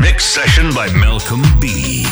Mix session by Malcolm B.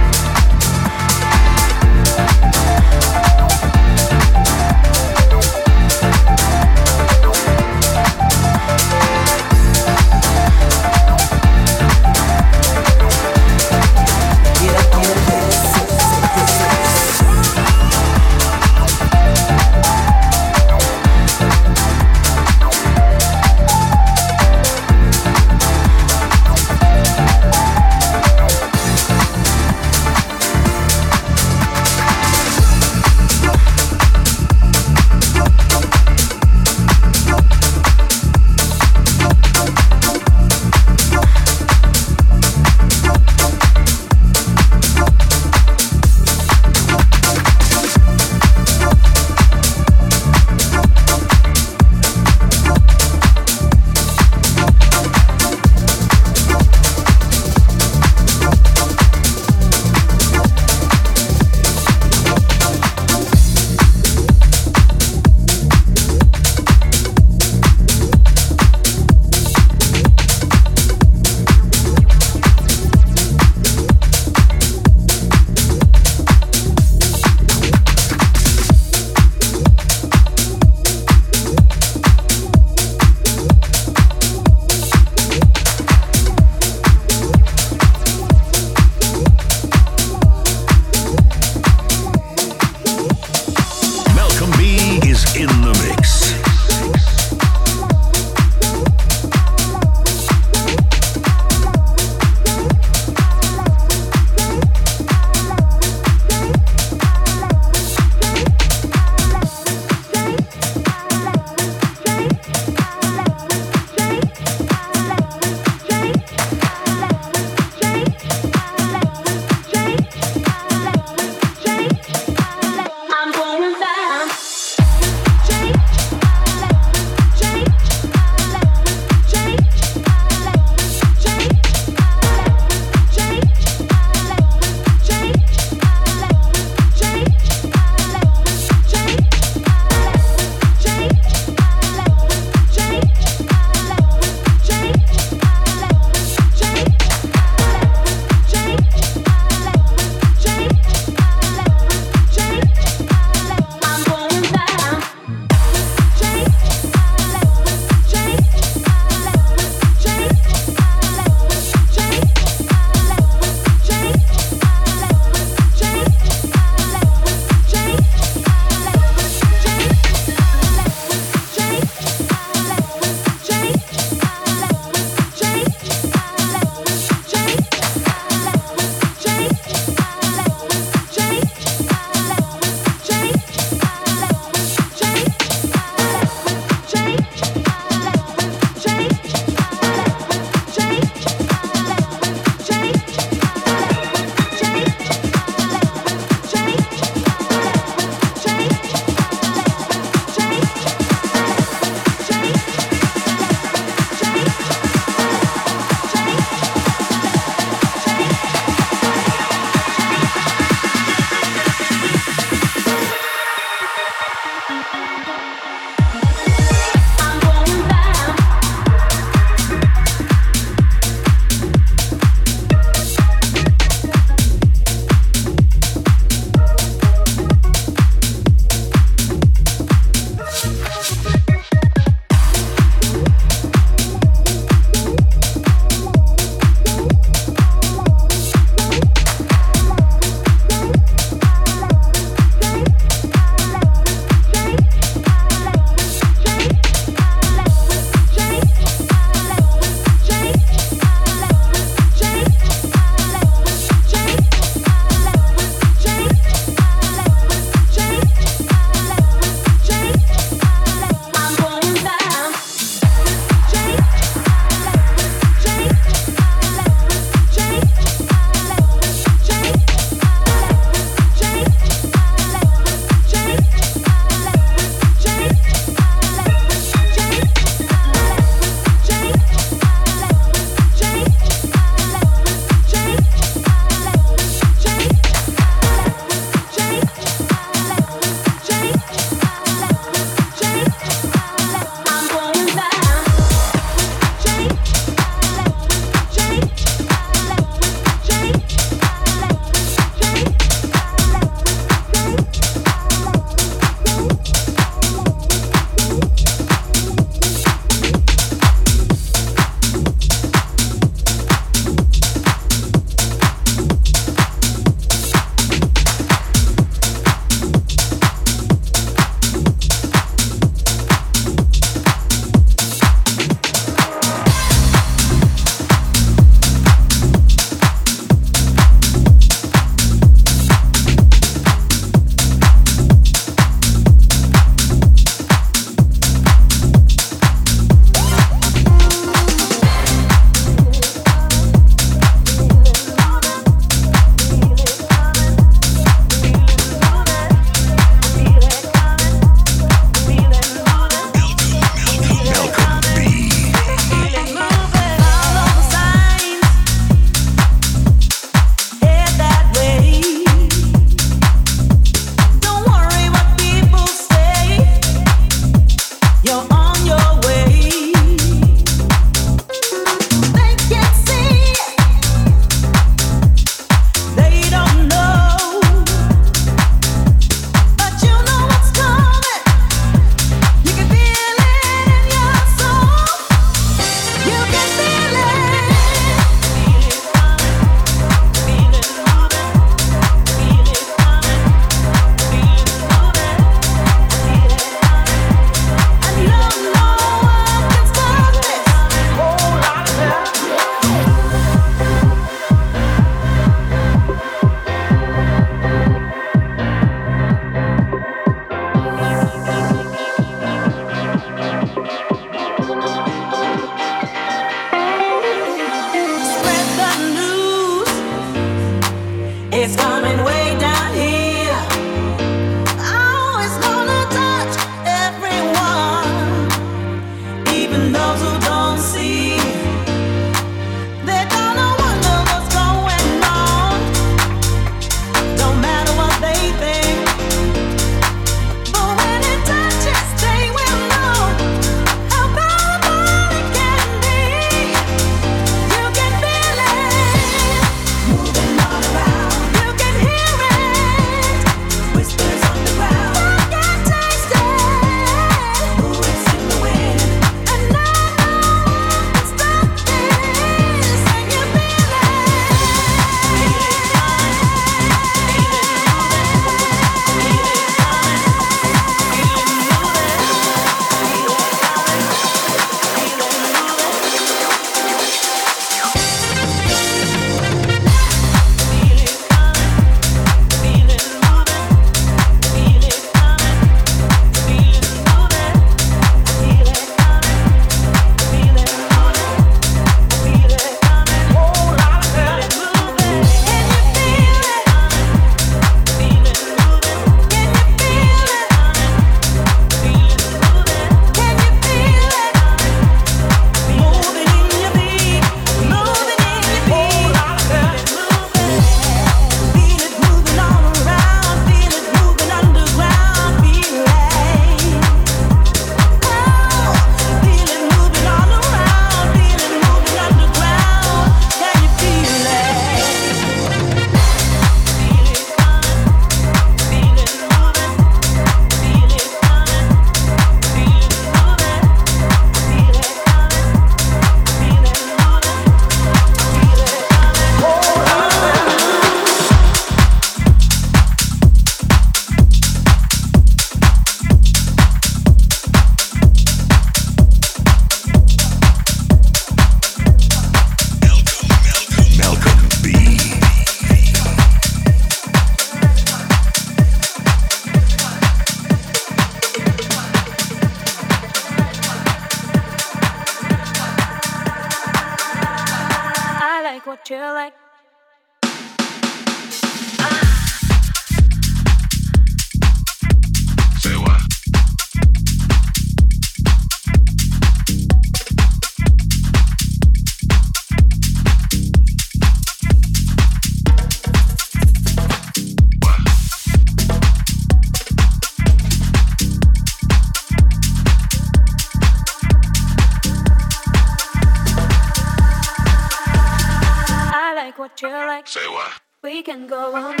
go all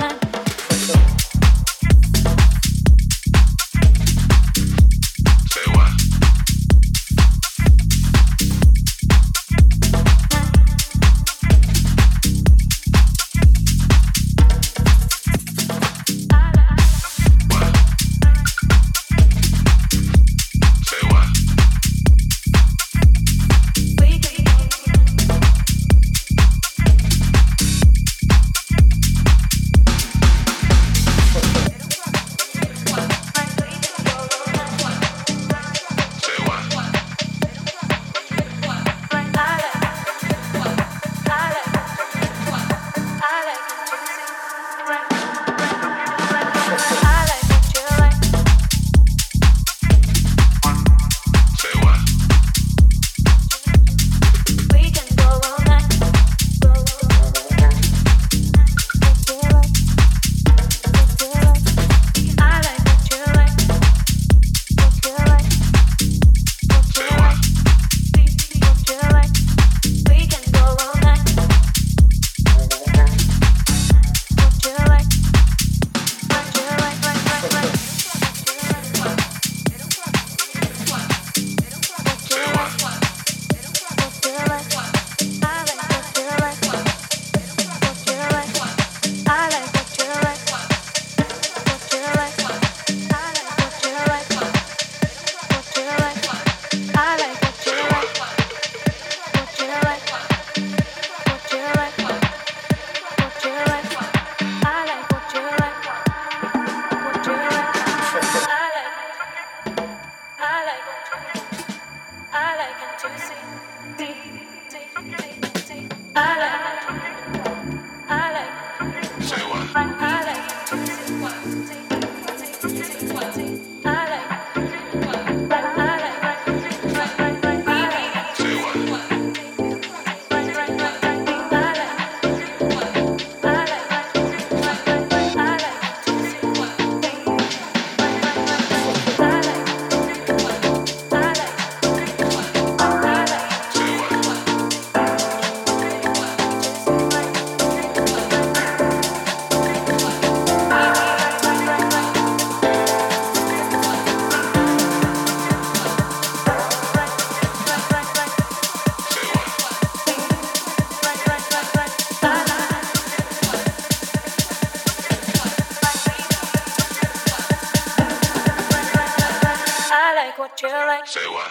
Say what?